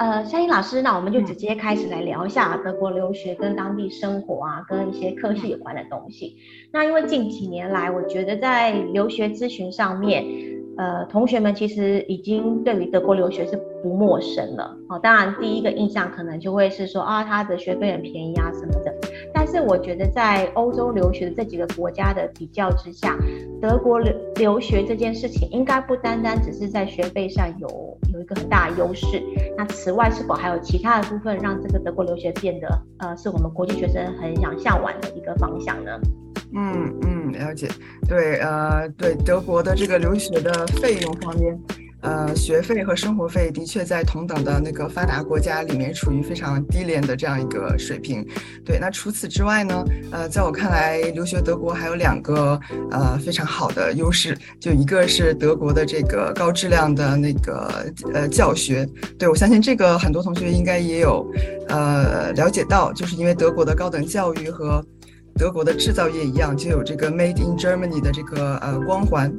呃，夏英老师，那我们就直接开始来聊一下德国留学跟当地生活啊，跟一些科系有关的东西。那因为近几年来，我觉得在留学咨询上面，呃，同学们其实已经对于德国留学是不陌生了。哦，当然第一个印象可能就会是说啊，他的学费很便宜啊什么的。但是我觉得在欧洲留学的这几个国家的比较之下，德国留留学这件事情应该不单单只是在学费上有有一个很大的优势。那此外，是否还有其他的部分让这个德国留学变得呃是我们国际学生很想向往的一个方向呢？嗯嗯，了解。对，呃，对德国的这个留学的费用方面。呃，学费和生活费的确在同等的那个发达国家里面处于非常低廉的这样一个水平。对，那除此之外呢，呃，在我看来，留学德国还有两个呃非常好的优势，就一个是德国的这个高质量的那个呃教学。对，我相信这个很多同学应该也有呃了解到，就是因为德国的高等教育和德国的制造业一样，就有这个 Made in Germany 的这个呃光环。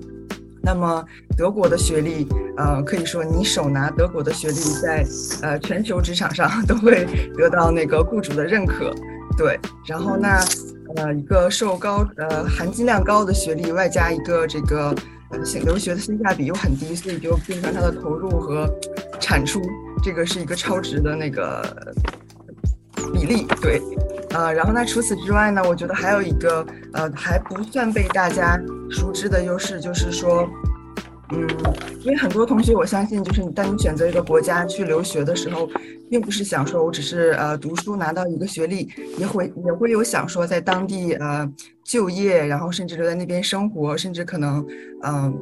那么德国的学历，呃，可以说你手拿德国的学历，在呃全球职场上都会得到那个雇主的认可，对。然后那呃一个受高呃含金量高的学历，外加一个这个呃留学的性价比又很低，所以就变成它的投入和产出，这个是一个超值的那个比例，对。呃，然后那除此之外呢，我觉得还有一个呃还不算被大家熟知的优势，就是说，嗯，因为很多同学我相信，就是你当你选择一个国家去留学的时候，并不是想说我只是呃读书拿到一个学历，也会也会有想说在当地呃就业，然后甚至留在那边生活，甚至可能嗯。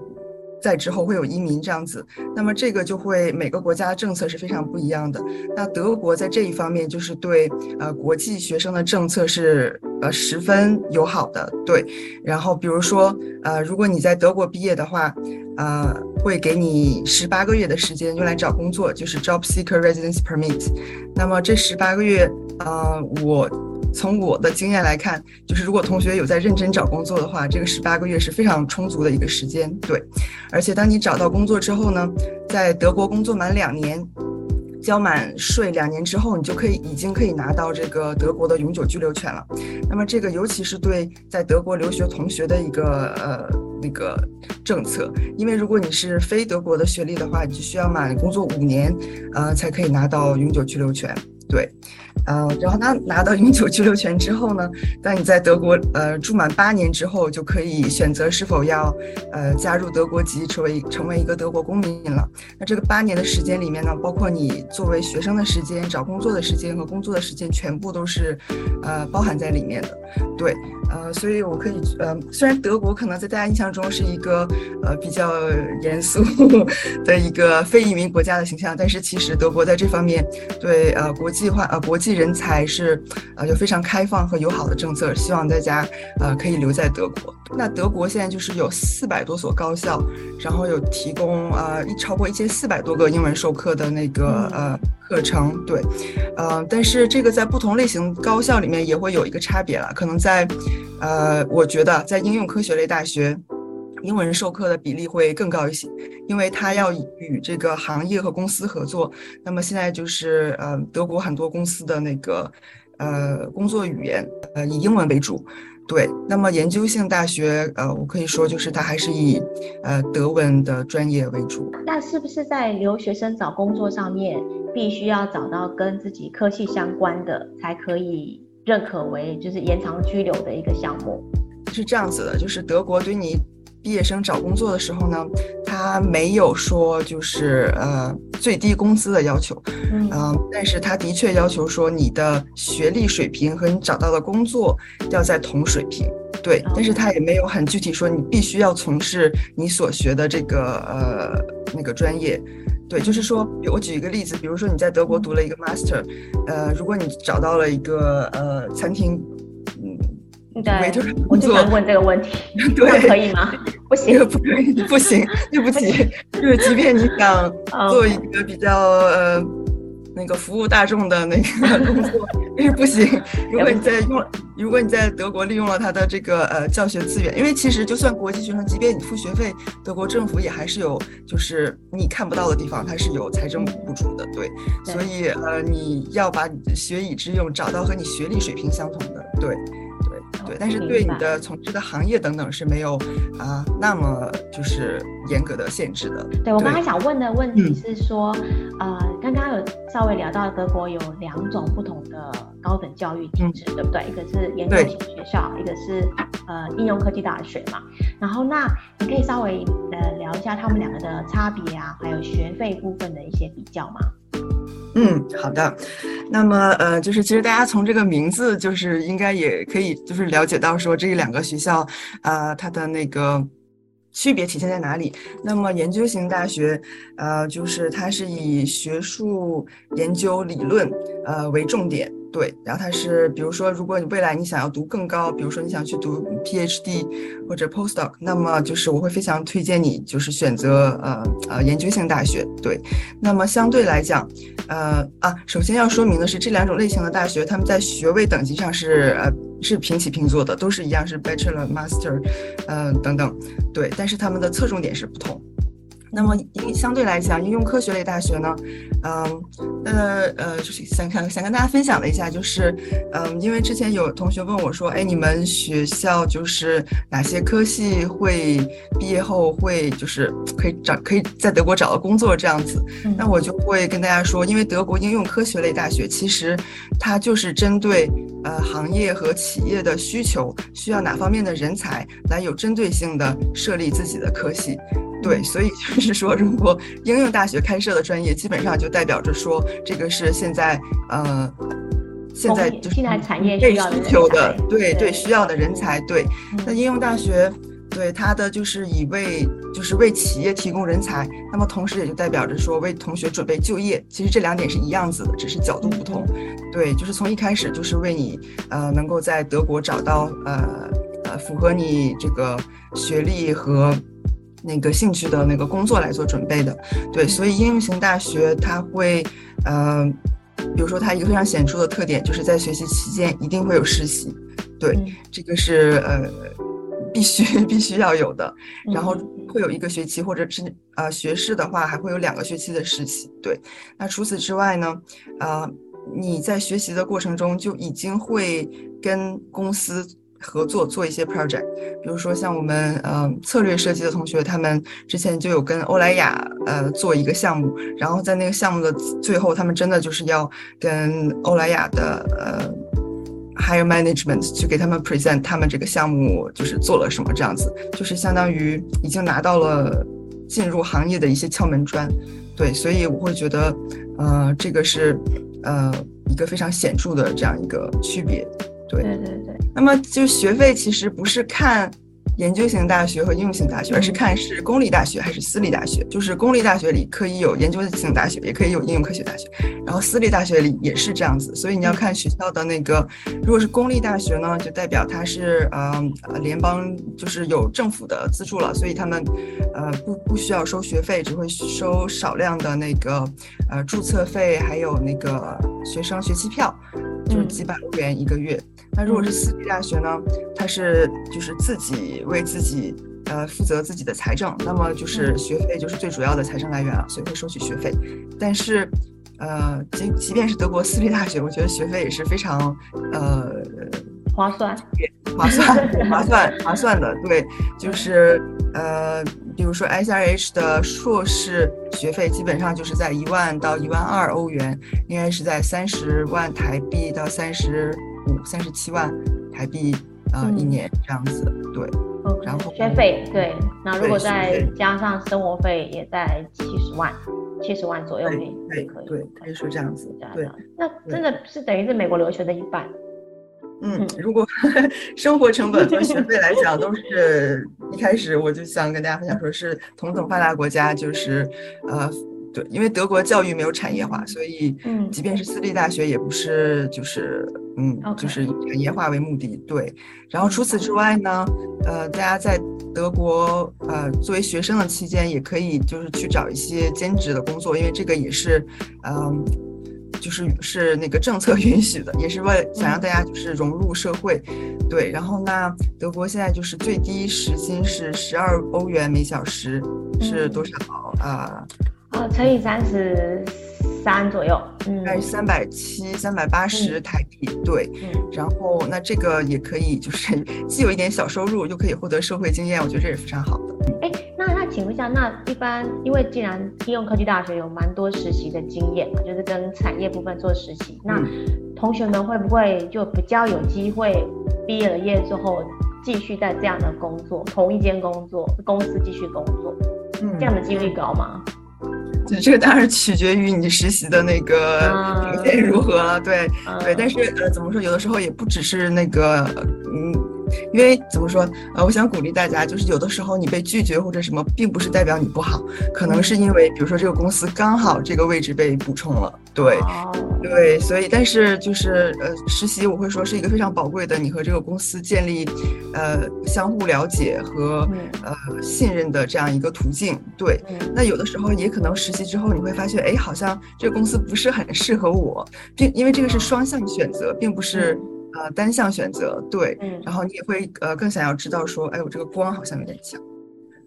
在之后会有移民这样子，那么这个就会每个国家的政策是非常不一样的。那德国在这一方面就是对呃国际学生的政策是呃十分友好的，对。然后比如说呃如果你在德国毕业的话，呃会给你十八个月的时间用来找工作，就是 Job Seeker Residence Permit。那么这十八个月，呃我。从我的经验来看，就是如果同学有在认真找工作的话，这个十八个月是非常充足的一个时间。对，而且当你找到工作之后呢，在德国工作满两年，交满税两年之后，你就可以已经可以拿到这个德国的永久居留权了。那么这个尤其是对在德国留学同学的一个呃那个政策，因为如果你是非德国的学历的话，你就需要满工作五年，呃才可以拿到永久居留权。对。呃，然后他拿到永久居留权之后呢，当你在德国呃住满八年之后，就可以选择是否要呃加入德国籍，成为成为一个德国公民了。那这个八年的时间里面呢，包括你作为学生的时间、找工作的时间和工作的时间，全部都是呃包含在里面的。对，呃，所以我可以呃，虽然德国可能在大家印象中是一个呃比较严肃的一个非移民国家的形象，但是其实德国在这方面对呃国际化呃国际。人才是呃有非常开放和友好的政策，希望大家呃可以留在德国。那德国现在就是有四百多所高校，然后有提供呃一超过一千四百多个英文授课的那个呃课程，对，呃，但是这个在不同类型高校里面也会有一个差别了，可能在呃我觉得在应用科学类大学。英文授课的比例会更高一些，因为他要与这个行业和公司合作。那么现在就是呃，德国很多公司的那个呃工作语言呃以英文为主。对，那么研究性大学呃，我可以说就是它还是以呃德文的专业为主。那是不是在留学生找工作上面，必须要找到跟自己科系相关的，才可以认可为就是延长居留的一个项目？是这样子的，就是德国对你。毕业生找工作的时候呢，他没有说就是呃最低工资的要求，嗯、呃，但是他的确要求说你的学历水平和你找到的工作要在同水平，对，但是他也没有很具体说你必须要从事你所学的这个呃那个专业，对，就是说我举一个例子，比如说你在德国读了一个 master，呃，如果你找到了一个呃餐厅。对，我就想问这个问题，对，可以吗？不行，不可以，不行，对不起，就是即便你想做一个比较呃那个服务大众的那个工作，但是不行。如果你在用，如果你在德国利用了他的这个呃教学资源，因为其实就算国际学生，即便你付学费，德国政府也还是有就是你看不到的地方，它是有财政补助的，对。对，所以呃你要把学以致用，找到和你学历水平相同的，对。对，但是对你的从事的行业等等是没有啊、呃、那么就是严格的限制的。对，我刚才想问的问题是说，嗯、呃，刚刚有稍微聊到德国有两种不同的高等教育体制，嗯、对不对？一个是研究型学校，一个是呃应用科技大学嘛。然后那你可以稍微呃聊一下他们两个的差别啊，还有学费部分的一些比较吗？嗯，好的。那么，呃，就是其实大家从这个名字，就是应该也可以就是了解到说这两个学校，呃，它的那个区别体现在哪里。那么研究型大学，呃，就是它是以学术研究理论，呃，为重点。对，然后它是，比如说，如果你未来你想要读更高，比如说你想去读 PhD 或者 Postdoc，那么就是我会非常推荐你，就是选择呃呃研究型大学。对，那么相对来讲，呃啊，首先要说明的是，这两种类型的大学，他们在学位等级上是呃是平起平坐的，都是一样是 Bachelor、Master，呃等等。对，但是他们的侧重点是不同。那么，相对来讲，应用科学类大学呢，嗯，呃，呃，就是想想想跟大家分享了一下，就是，嗯，因为之前有同学问我说，哎，你们学校就是哪些科系会毕业后会就是可以找可以在德国找到工作这样子，那我就会跟大家说，因为德国应用科学类大学其实它就是针对呃行业和企业的需求，需要哪方面的人才来有针对性的设立自己的科系。对，所以就是说，如果应用大学开设的专业，基本上就代表着说，这个是现在呃，现在就是现在产业需求的，对对需要的人才。对，那应用大学对它的就是以为就是为企业提供人才，那么同时也就代表着说为同学准备就业。其实这两点是一样子的，只是角度不同。对，就是从一开始就是为你呃能够在德国找到呃呃符合你这个学历和。那个兴趣的那个工作来做准备的，对，所以应用型大学它会，呃，比如说它一个非常显著的特点，就是在学习期间一定会有实习，对，嗯、这个是呃必须 必须要有的，然后会有一个学期，或者是呃学士的话还会有两个学期的实习，对，那除此之外呢，呃，你在学习的过程中就已经会跟公司。合作做一些 project，比如说像我们呃策略设计的同学，他们之前就有跟欧莱雅呃做一个项目，然后在那个项目的最后，他们真的就是要跟欧莱雅的呃 higher management 去给他们 present 他们这个项目就是做了什么这样子，就是相当于已经拿到了进入行业的一些敲门砖，对，所以我会觉得呃这个是呃一个非常显著的这样一个区别。对对对对，那么就学费其实不是看研究型大学和应用型大学，而是看是公立大学还是私立大学。就是公立大学里可以有研究型大学，也可以有应用科学大学，然后私立大学里也是这样子。所以你要看学校的那个，如果是公立大学呢，就代表它是呃呃联邦就是有政府的资助了，所以他们呃不不需要收学费，只会收少量的那个呃注册费，还有那个学生学期票。就是几百欧元一个月。那如果是私立大学呢？它是就是自己为自己呃负责自己的财政，那么就是学费就是最主要的财政来源了，所以会收取学费。但是呃，即即便是德国私立大学，我觉得学费也是非常呃划算，划算，划算，划算的。对，就是呃。比如说 SRH 的硕士学费基本上就是在一万到一万二欧元，应该是在三十万台币到三十五、三十七万台币啊、呃、一年这样子。对，okay, 然后学费对，那如果再加上生活费，也在七十万、七十万左右，对，对，可以，对，可以说这样子。对，那真的是等于是美国留学的一半。嗯，如果 生活成本和学费来讲，都是一开始我就想跟大家分享，说是同等发达国家，就是呃，对，因为德国教育没有产业化，所以嗯，即便是私立大学，也不是就是嗯，就是以产业化为目的。对，然后除此之外呢，呃，大家在德国呃作为学生的期间，也可以就是去找一些兼职的工作，因为这个也是嗯。就是是那个政策允许的，也是为了想让大家就是融入社会，对。然后那德国现在就是最低时薪是十二欧元每小时，是多少啊？呃，乘以三十三左右，嗯，大概三百七、三百八十台币，嗯、对。嗯、然后那这个也可以，就是 既有一点小收入，又可以获得社会经验，我觉得这是非常好的。哎，请问一下，那一般因为既然应用科技大学有蛮多实习的经验嘛，就是跟产业部分做实习，嗯、那同学们会不会就比较有机会毕业了业之后继续在这样的工作，同一间工作公司继续工作，嗯，这样的几率高吗？这个当然取决于你实习的那个表现如何了，对，对，但是呃，怎么说，有的时候也不只是那个，嗯。因为怎么说，呃，我想鼓励大家，就是有的时候你被拒绝或者什么，并不是代表你不好，可能是因为，比如说这个公司刚好这个位置被补充了，对，对，所以，但是就是呃，实习我会说是一个非常宝贵的，你和这个公司建立，呃，相互了解和呃信任的这样一个途径，对。那有的时候也可能实习之后你会发现，哎，好像这个公司不是很适合我，并因为这个是双向选择，并不是。呃，单项选择对，嗯，然后你也会呃更想要知道说，哎，我这个光好像有点强，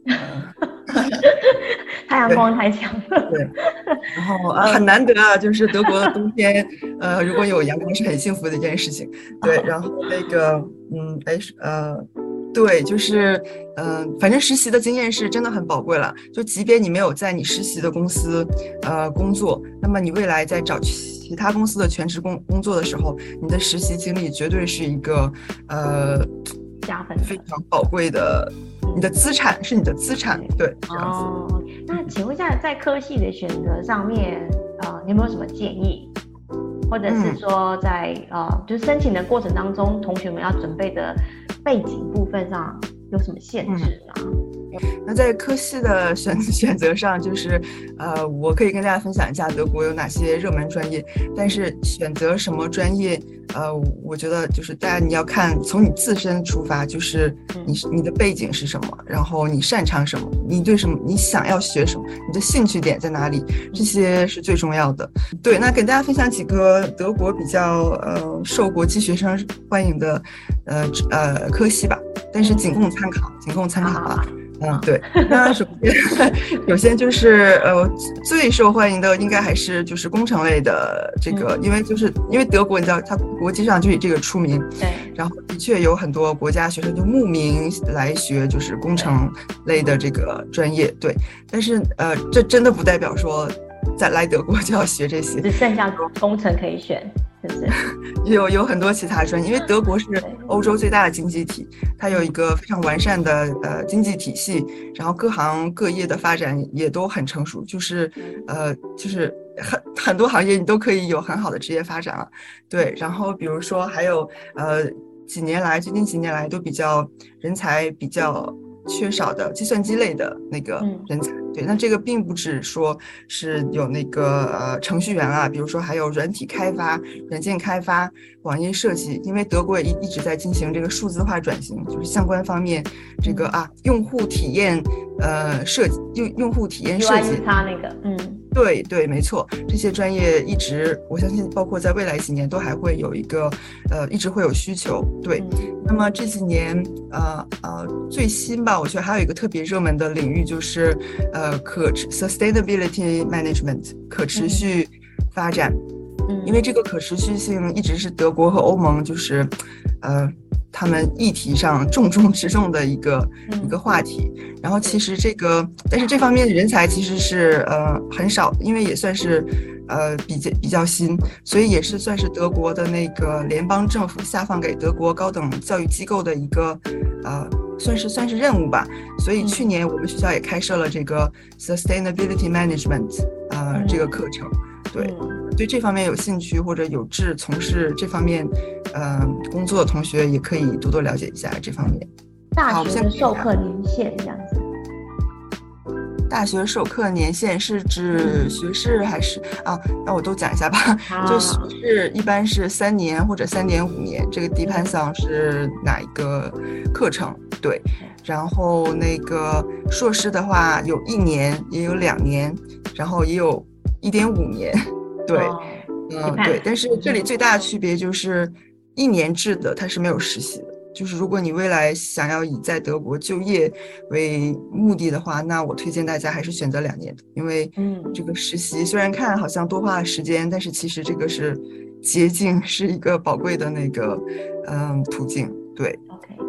太阳光太强了，对，然后呃很难得啊，就是德国的冬天，呃，如果有阳光是很幸福的一件事情，对，然后那个嗯，哎，呃。对，就是，嗯、呃，反正实习的经验是真的很宝贵了。就即便你没有在你实习的公司，呃，工作，那么你未来在找其他公司的全职工工作的时候，你的实习经历绝对是一个，呃，加分非常宝贵的，你的资产是你的资产。对，这样子。哦，那请问一下，在科系的选择上面，呃，你有没有什么建议？或者是说在，在、嗯、呃，就是申请的过程当中，同学们要准备的背景部分上有什么限制吗？嗯、那在科系的选 选择上，就是呃，我可以跟大家分享一下德国有哪些热门专业，但是选择什么专业。呃，我觉得就是大家你要看从你自身出发，就是你你的背景是什么，然后你擅长什么，你对什么你想要学什么，你的兴趣点在哪里，这些是最重要的。对，那给大家分享几个德国比较呃受国际学生欢迎的呃呃科系吧，但是仅供参考，仅供参考啊。嗯，对。那首先，首先就是呃，最受欢迎的应该还是就是工程类的这个，因为就是因为德国你知道，它国际上就以这个出名。对。然后的确有很多国家学生就慕名来学就是工程类的这个专业，对。但是呃，这真的不代表说再来德国就要学这些，只剩下工程可以选。有有很多其他专业，因为德国是欧洲最大的经济体，它有一个非常完善的呃经济体系，然后各行各业的发展也都很成熟，就是呃就是很很多行业你都可以有很好的职业发展了。对，然后比如说还有呃几年来最近几年来都比较人才比较缺少的计算机类的那个人才。对，那这个并不只说是有那个呃程序员啊，比如说还有软体开发、软件开发、网页设计，因为德国也一一直在进行这个数字化转型，就是相关方面这个啊用户体验呃设计用用户体验设计，他那个嗯，对对没错，这些专业一直我相信包括在未来几年都还会有一个呃一直会有需求。对，嗯、那么这几年呃呃最新吧，我觉得还有一个特别热门的领域就是呃。呃，可持 sustainability management 可持续发展，嗯，因为这个可持续性一直是德国和欧盟就是，呃，他们议题上重中之重的一个、嗯、一个话题。然后其实这个，但是这方面的人才其实是呃很少，因为也算是呃比较比较新，所以也是算是德国的那个联邦政府下放给德国高等教育机构的一个呃。算是算是任务吧，所以去年我们学校也开设了这个 sustainability management 啊、呃嗯、这个课程，对、嗯、对这方面有兴趣或者有志从事这方面呃工作的同学也可以多多了解一下这方面。大学的授课年限这样子。大学授课年限是指学士还是啊？那我都讲一下吧。啊、就学士一般是三年或者三点五年，这个 depends on 是哪一个课程？对。然后那个硕士的话，有一年，也有两年，然后也有一点五年。对。啊、嗯，对，但是这里最大的区别就是一年制的它是没有实习的。就是如果你未来想要以在德国就业为目的的话，那我推荐大家还是选择两年的，因为嗯，这个实习虽然看好像多花了时间，但是其实这个是捷径，是一个宝贵的那个嗯途径。对。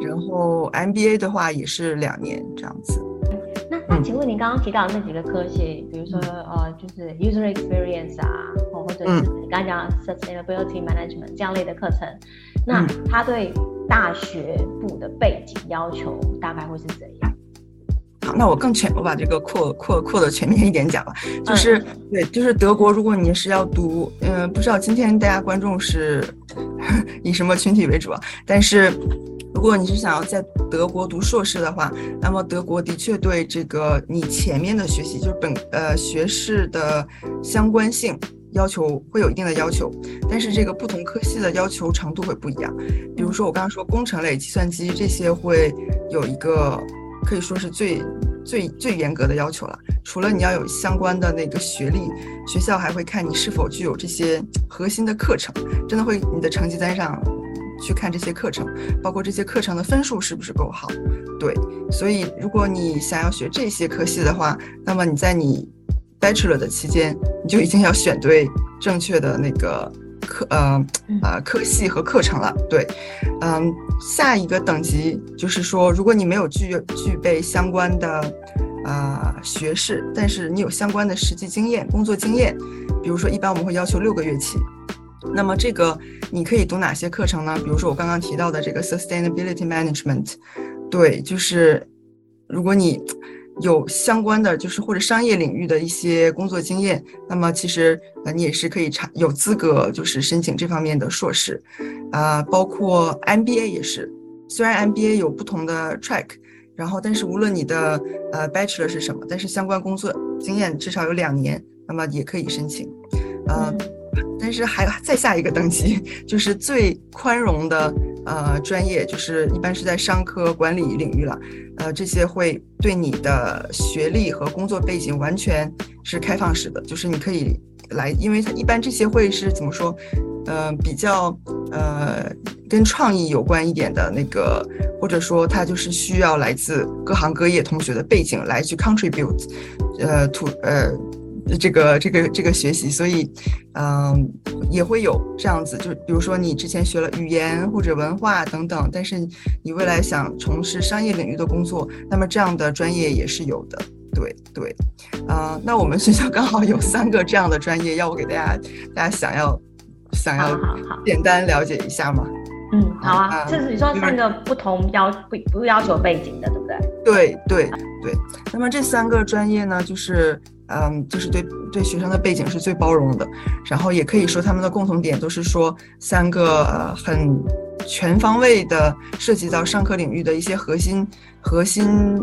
然后 MBA 的话也是两年这样子。那那请问您刚刚提到的那几个科系，比如说呃，就是 User Experience 啊，或者是你刚刚讲 Sustainability Management 这样类的课程，那它对大学部的背景要求大概会是怎样？好，那我更全，我把这个扩扩扩的全面一点讲了。就是、嗯、对，就是德国，如果你是要读，嗯、呃，不知道今天大家观众是 以什么群体为主啊？但是如果你是想要在德国读硕士的话，那么德国的确对这个你前面的学习，就是本呃学士的相关性。要求会有一定的要求，但是这个不同科系的要求程度会不一样。比如说我刚刚说工程类、计算机这些会有一个可以说是最最最严格的要求了。除了你要有相关的那个学历，学校还会看你是否具有这些核心的课程，真的会你的成绩单上去看这些课程，包括这些课程的分数是不是够好。对，所以如果你想要学这些科系的话，那么你在你 Bachelor 的期间，你就已经要选对正确的那个课，呃呃科系和课程了。对，嗯，下一个等级就是说，如果你没有具具备相关的啊、呃、学士，但是你有相关的实际经验、工作经验，比如说一般我们会要求六个月起，那么这个你可以读哪些课程呢？比如说我刚刚提到的这个 Sustainability Management，对，就是如果你。有相关的就是或者商业领域的一些工作经验，那么其实呃你也是可以查有资格就是申请这方面的硕士，啊、呃，包括 MBA 也是，虽然 MBA 有不同的 track，然后但是无论你的呃 Bachelor 是什么，但是相关工作经验至少有两年，那么也可以申请，呃，但是还再下一个等级就是最宽容的。呃，专业就是一般是在商科管理领域了，呃，这些会对你的学历和工作背景完全是开放式的，就是你可以来，因为它一般这些会是怎么说，呃，比较呃跟创意有关一点的那个，或者说它就是需要来自各行各业同学的背景来去 contribute，呃，to 呃。这个这个这个学习，所以，嗯，也会有这样子，就比如说你之前学了语言或者文化等等，但是你未来想从事商业领域的工作，那么这样的专业也是有的。对对，啊、嗯，那我们学校刚好有三个这样的专业，要我给大家，大家想要想要简单了解一下吗？嗯，好啊，这是你说三个不同要不不要求背景的，对不对？对对对，那么这三个专业呢，就是。嗯，就是对对学生的背景是最包容的，然后也可以说他们的共同点都是说三个呃很全方位的涉及到上课领域的一些核心核心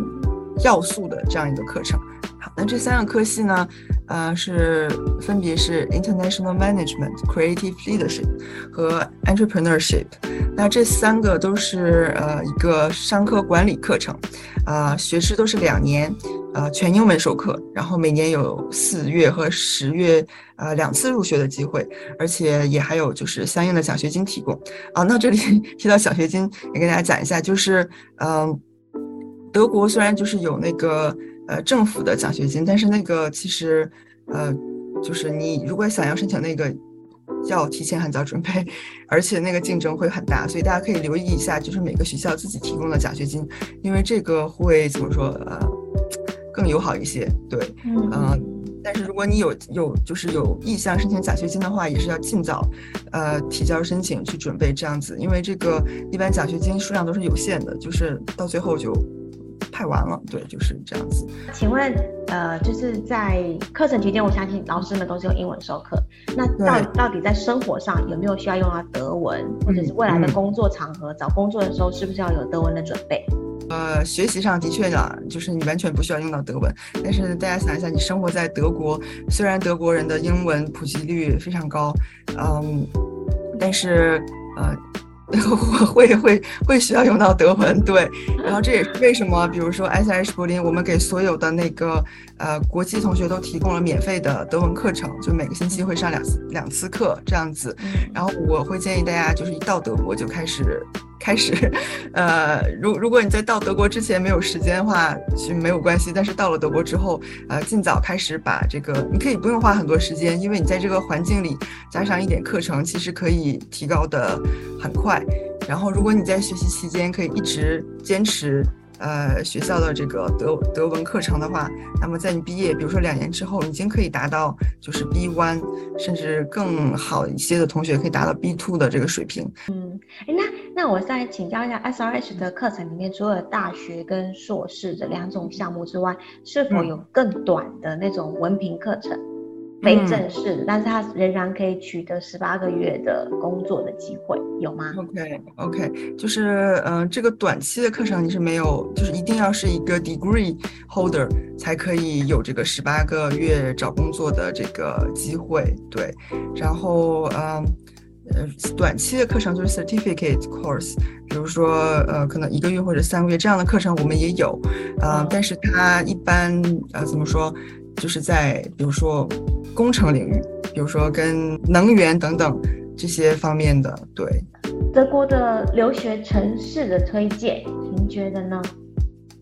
要素的这样一个课程。好，那这三个科系呢，呃是分别是 International Management、Creative Leadership 和 Entrepreneurship。那这三个都是呃一个商科管理课程，啊、呃，学制都是两年。呃，全英文授课，然后每年有四月和十月，呃，两次入学的机会，而且也还有就是相应的奖学金提供。啊，那这里 提到奖学金，也跟大家讲一下，就是，嗯、德国虽然就是有那个呃政府的奖学金，但是那个其实，呃，就是你如果想要申请那个，要提前很早准备，而且那个竞争会很大，所以大家可以留意一下，就是每个学校自己提供的奖学金，因为这个会怎么说，呃。更友好一些，对，嗯、呃，但是如果你有有就是有意向申请奖学金的话，也是要尽早，呃，提交申请去准备这样子，因为这个一般奖学金数量都是有限的，就是到最后就派完了，对，就是这样子。请问，呃，就是在课程期间，我相信老师们都是用英文授课，那到到底在生活上有没有需要用到德文，或者是未来的工作场合、嗯、找工作的时候，是不是要有德文的准备？呃，学习上的确呢，就是你完全不需要用到德文。但是大家想一下，你生活在德国，虽然德国人的英文普及率非常高，嗯，但是呃，会会会需要用到德文，对。然后这也是为什么，比如说 SIH 柏林，我们给所有的那个呃国际同学都提供了免费的德文课程，就每个星期会上两次两次课这样子。然后我会建议大家，就是一到德国就开始。开始，呃，如如果你在到德国之前没有时间的话，其实没有关系。但是到了德国之后，呃，尽早开始把这个，你可以不用花很多时间，因为你在这个环境里加上一点课程，其实可以提高的很快。然后，如果你在学习期间可以一直坚持。呃，学校的这个德德文课程的话，那么在你毕业，比如说两年之后，已经可以达到就是 B one，甚至更好一些的同学可以达到 B two 的这个水平。嗯，哎，那那我再请教一下，SRH 的课程里面，除了大学跟硕士这两种项目之外，是否有更短的那种文凭课程？非正式的，嗯、但是他仍然可以取得十八个月的工作的机会，有吗？OK OK，就是嗯、呃，这个短期的课程你是没有，就是一定要是一个 degree holder 才可以有这个十八个月找工作的这个机会，对。然后嗯呃，短期的课程就是 certificate course，比如说呃，可能一个月或者三个月这样的课程我们也有，呃，但是它一般呃怎么说？就是在比如说工程领域，比如说跟能源等等这些方面的，对。德国的留学城市的推荐，您觉得呢？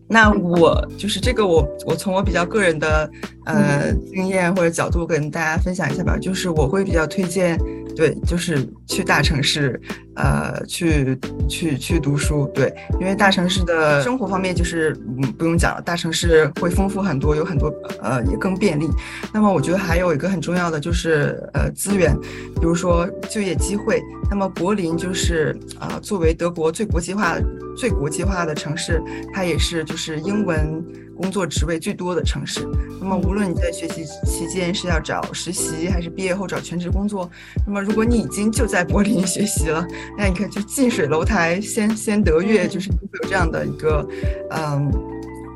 那我就是这个我，我我从我比较个人的呃经验或者角度跟大家分享一下吧，就是我会比较推荐。对，就是去大城市，呃，去去去读书。对，因为大城市的生活方面就是，嗯，不用讲了，大城市会丰富很多，有很多，呃，也更便利。那么我觉得还有一个很重要的就是，呃，资源，比如说就业机会。那么柏林就是，呃，作为德国最国际化、最国际化的城市，它也是就是英文。工作职位最多的城市，那么无论你在学习期间是要找实习，还是毕业后找全职工作，那么如果你已经就在柏林学习了，那你看就近水楼台先先得月，就是会有这样的一个，嗯，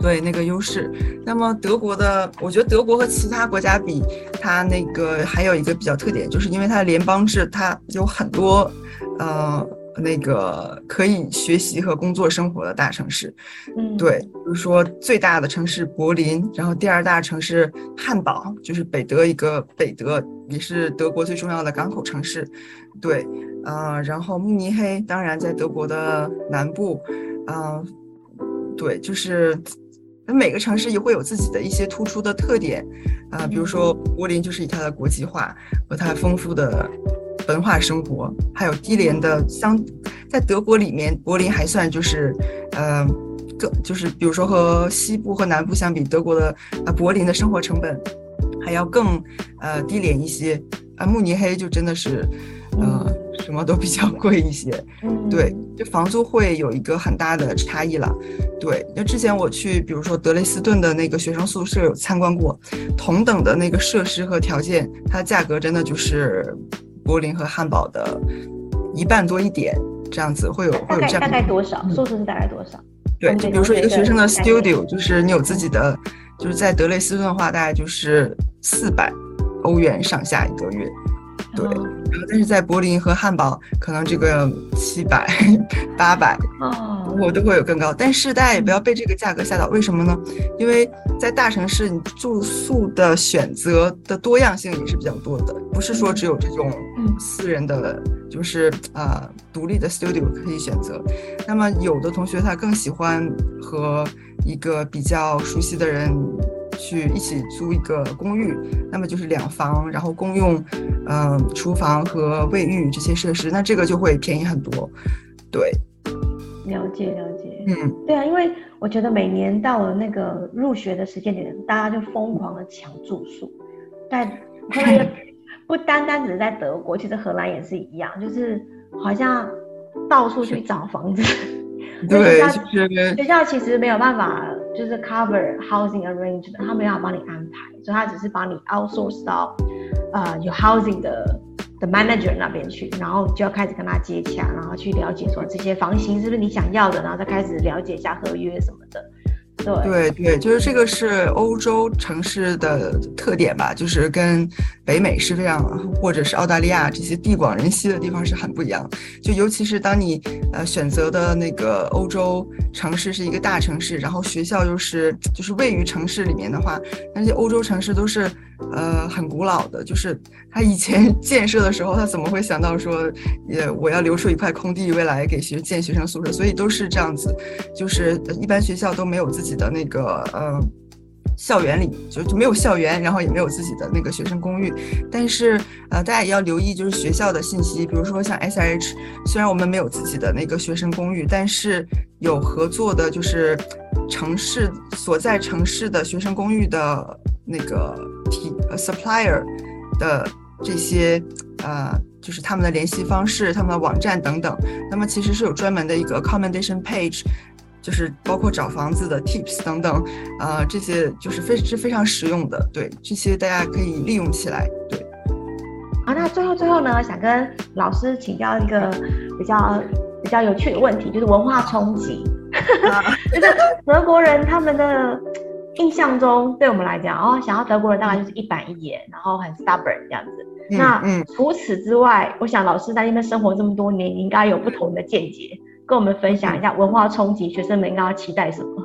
对那个优势。那么德国的，我觉得德国和其他国家比，它那个还有一个比较特点，就是因为它的联邦制，它有很多，呃。那个可以学习和工作生活的大城市，嗯，对，比如说最大的城市柏林，然后第二大城市汉堡，就是北德一个北德，也是德国最重要的港口城市，对，呃，然后慕尼黑，当然在德国的南部，嗯、呃，对，就是每个城市也会有自己的一些突出的特点，啊、呃，比如说柏林就是以它的国际化和它丰富的。文化生活，还有低廉的相，在德国里面，柏林还算就是，呃，更就是比如说和西部和南部相比，德国的啊柏林的生活成本还要更呃低廉一些，啊慕尼黑就真的是，呃什么都比较贵一些，对，就房租会有一个很大的差异了，对，那之前我去比如说德累斯顿的那个学生宿舍有参观过，同等的那个设施和条件，它的价格真的就是。柏林和汉堡的一半多一点，这样子会有会有这样大概多少？宿舍是大概多少？对，就比如说一个学生的 studio，就是你有自己的，就是在德累斯顿的话，大概就是四百欧元上下一个月。对，然后但是在柏林和汉堡，可能这个七百、八百，哦，我都会有更高。但是大家也不要被这个价格吓到，为什么呢？因为在大城市，你住宿的选择的多样性也是比较多的，不是说只有这种私人的，就是啊、呃、独立的 studio 可以选择。那么有的同学他更喜欢和一个比较熟悉的人。去一起租一个公寓，那么就是两房，然后公用，嗯、呃，厨房和卫浴这些设施，那这个就会便宜很多。对，了解了解，嗯，对啊，因为我觉得每年到了那个入学的时间点，大家就疯狂的抢住宿，但 不单单只是在德国，其实荷兰也是一样，就是好像到处去找房子。对，学校其实没有办法。就是 cover housing arrangement，他没有帮你安排，所以他只是帮你 outsource 到，呃，有 housing 的的 manager 那边去，然后就要开始跟他接洽，然后去了解说这些房型是不是你想要的，然后再开始了解一下合约什么的。对对，就是这个是欧洲城市的特点吧，就是跟北美是非常，或者是澳大利亚这些地广人稀的地方是很不一样。就尤其是当你呃选择的那个欧洲城市是一个大城市，然后学校又是就是位于城市里面的话，那些欧洲城市都是呃很古老的，就是他以前 建设的时候，他怎么会想到说，呃我要留出一块空地未来给学建学生宿舍？所以都是这样子，就是一般学校都没有自己的那个呃。校园里就就没有校园，然后也没有自己的那个学生公寓，但是呃，大家也要留意，就是学校的信息，比如说像 SIH，虽然我们没有自己的那个学生公寓，但是有合作的，就是城市所在城市的学生公寓的那个提 supplier 的这些呃，就是他们的联系方式、他们的网站等等，那么其实是有专门的一个 accommodation page。就是包括找房子的 tips 等等，啊、呃，这些就是非是非常实用的，对，这些大家可以利用起来，对。好，那最后最后呢，想跟老师请教一个比较比较有趣的问题，就是文化冲击。就是德国人他们的印象中，对我们来讲，哦，想要德国人大概就是一板一眼，然后很 stubborn 这样子。嗯、那嗯，除此之外，我想老师在那边生活这么多年，你应该有不同的见解。跟我们分享一下文化冲击，学生们应该要期待什么？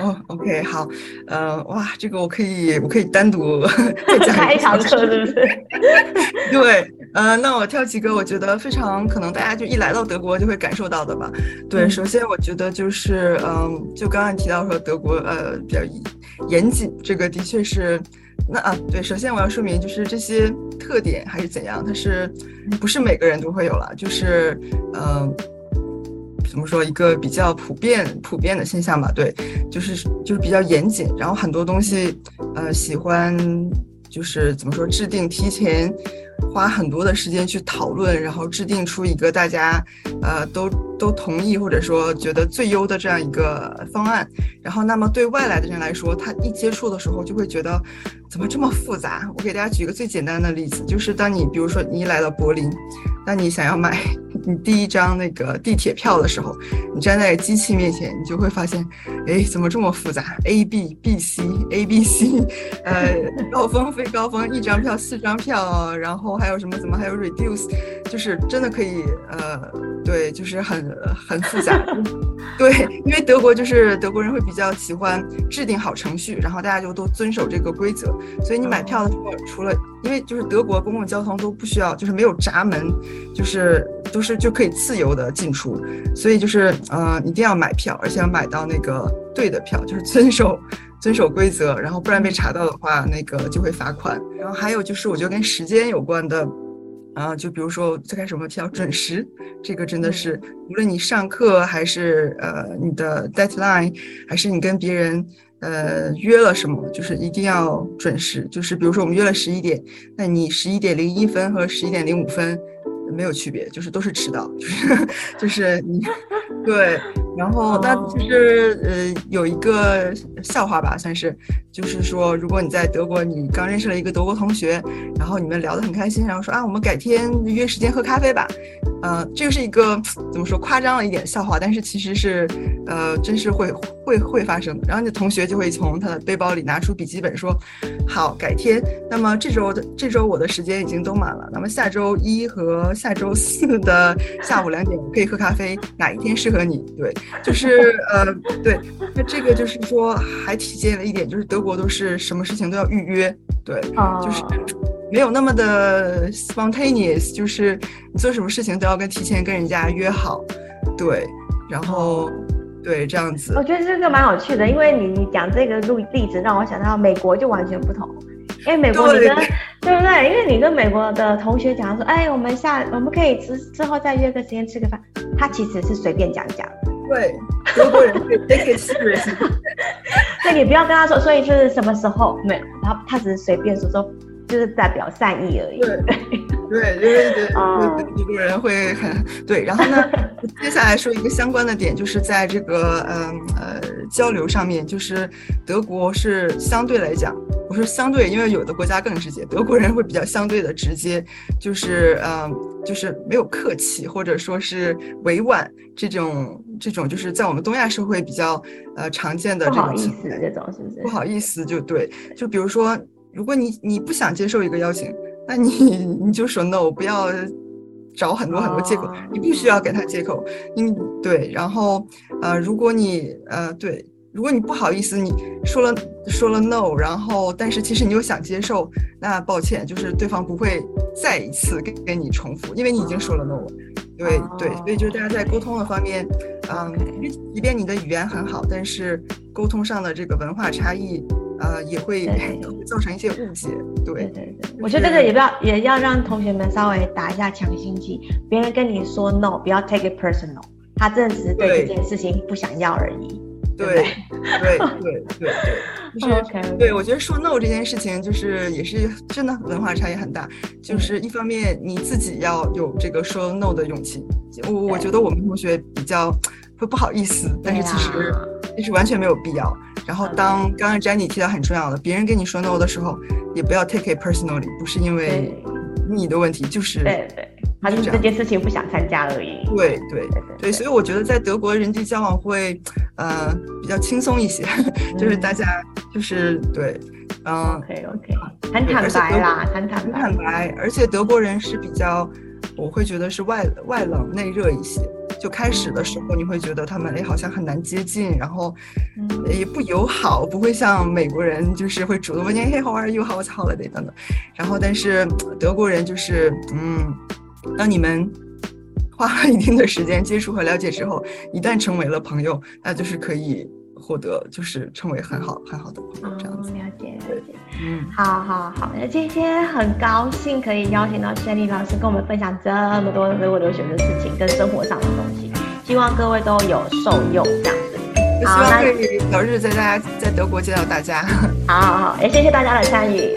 哦，OK，好，呃，哇，这个我可以，我可以单独 再讲一 堂课，是不是？对，呃，那我挑几个我觉得非常可能大家就一来到德国就会感受到的吧。对，嗯、首先我觉得就是，嗯、呃，就刚刚提到说德国呃比较严谨，这个的确是，那啊，对，首先我要说明就是这些特点还是怎样，它是不是每个人都会有了，就是，嗯、呃。怎么说一个比较普遍普遍的现象吧？对，就是就是比较严谨，然后很多东西，呃，喜欢就是怎么说制定提前花很多的时间去讨论，然后制定出一个大家呃都都同意或者说觉得最优的这样一个方案。然后那么对外来的人来说，他一接触的时候就会觉得怎么这么复杂？我给大家举一个最简单的例子，就是当你比如说你一来到柏林，那你想要买。你第一张那个地铁票的时候，你站在机器面前，你就会发现，哎，怎么这么复杂？A B B C A B C，呃，高峰非高峰，一张票四张票，然后还有什么？怎么还有 reduce？就是真的可以，呃，对，就是很很复杂。对，因为德国就是德国人会比较喜欢制定好程序，然后大家就都遵守这个规则，所以你买票的时候，除了因为就是德国公共交通都不需要，就是没有闸门，就是都是就可以自由的进出，所以就是呃一定要买票，而且要买到那个对的票，就是遵守遵守规则，然后不然被查到的话，那个就会罚款。然后还有就是我觉得跟时间有关的。啊，就比如说最开始我们提到准时，这个真的是无论你上课还是呃你的 deadline，还是你跟别人呃约了什么，就是一定要准时。就是比如说我们约了十一点，那你十一点零一分和十一点零五分没有区别，就是都是迟到，就是 就是你 对。然后那就是呃有一个笑话吧，算是。就是说，如果你在德国，你刚认识了一个德国同学，然后你们聊得很开心，然后说啊，我们改天约时间喝咖啡吧。呃，这个是一个怎么说夸张了一点笑话，但是其实是呃，真是会会会发生的。然后你的同学就会从他的背包里拿出笔记本说，好，改天。那么这周的这周我的时间已经都满了，那么下周一和下周四的下午两点可以喝咖啡，哪一天适合你？对，就是呃，对，那这个就是说还体现了一点，就是德。国都是什么事情都要预约，对，uh, 就是没有那么的 spontaneous，就是你做什么事情都要跟提前跟人家约好，对，然后对这样子。我觉得这个蛮有趣的，因为你你讲这个例例子让我想到美国就完全不同，因为美国你跟对，对不对？因为你跟美国的同学讲说，哎，我们下我们可以之之后再约个时间吃个饭，他其实是随便讲讲。对，德国人 对 take it serious。那你 不要跟他说，所以就是什么时候没有他，他只是随便说说，就是代表善意而已。对。对，对对对，德国人会很对。然后呢，接下来说一个相关的点，就是在这个嗯呃交流上面，就是德国是相对来讲，我说相对，因为有的国家更直接，德国人会比较相对的直接，就是嗯就是没有客气，或者说是委婉这种这种，就是在我们东亚社会比较呃常见的这种情况，这种是不是？不好意思，就对，就比如说，如果你你不想接受一个邀请。那你你就说 no，不要找很多很多借口，你不需要给他借口。你对，然后呃，如果你呃对，如果你不好意思，你说了说了 no，然后但是其实你又想接受，那抱歉，就是对方不会再一次跟跟你重复，因为你已经说了 no 了。对对，所以就是大家在沟通的方面，嗯，即便你的语言很好，但是沟通上的这个文化差异。呃，也会造成一些误解，对对对，就是、我觉得这个也不要，也要让同学们稍微打一下强心剂。别人跟你说 no，不要 take it personal，他真的只是对这件事情不想要而已。对对对对对，就是 okay, 对，我觉得说 no 这件事情，就是也是真的文化差异很大。就是一方面你自己要有这个说 no 的勇气，我我觉得我们同学比较会不好意思，但是其实其实完全没有必要。然后，当刚刚 Jenny 提到很重要的，别人跟你说 no 的时候，也不要 take it personally，不是因为你的问题，就是对对，他就是这件事情不想参加而已。对对对对，所以我觉得在德国人际交往会呃比较轻松一些，就是大家就是对，嗯，OK OK，很坦白啦，很坦白，很坦白，而且德国人是比较，我会觉得是外外冷内热一些。就开始的时候，你会觉得他们哎，好像很难接近，然后也不友好，不会像美国人就是会主动问你嘿，how are you，how's holiday 等等。然后，但是德国人就是嗯，当你们花了一定的时间接触和了解之后，一旦成为了朋友，那就是可以。获得就是成为很好很好的朋友这样子。嗯，了解了解，嗯，好好好，那今天很高兴可以邀请到 Shelly 老师跟我们分享这么多德国留学的事情跟生活上的东西，希望各位都有受用这样子。好，希望可以早日在大家在德国见到大家。好好好，也谢谢大家的参与。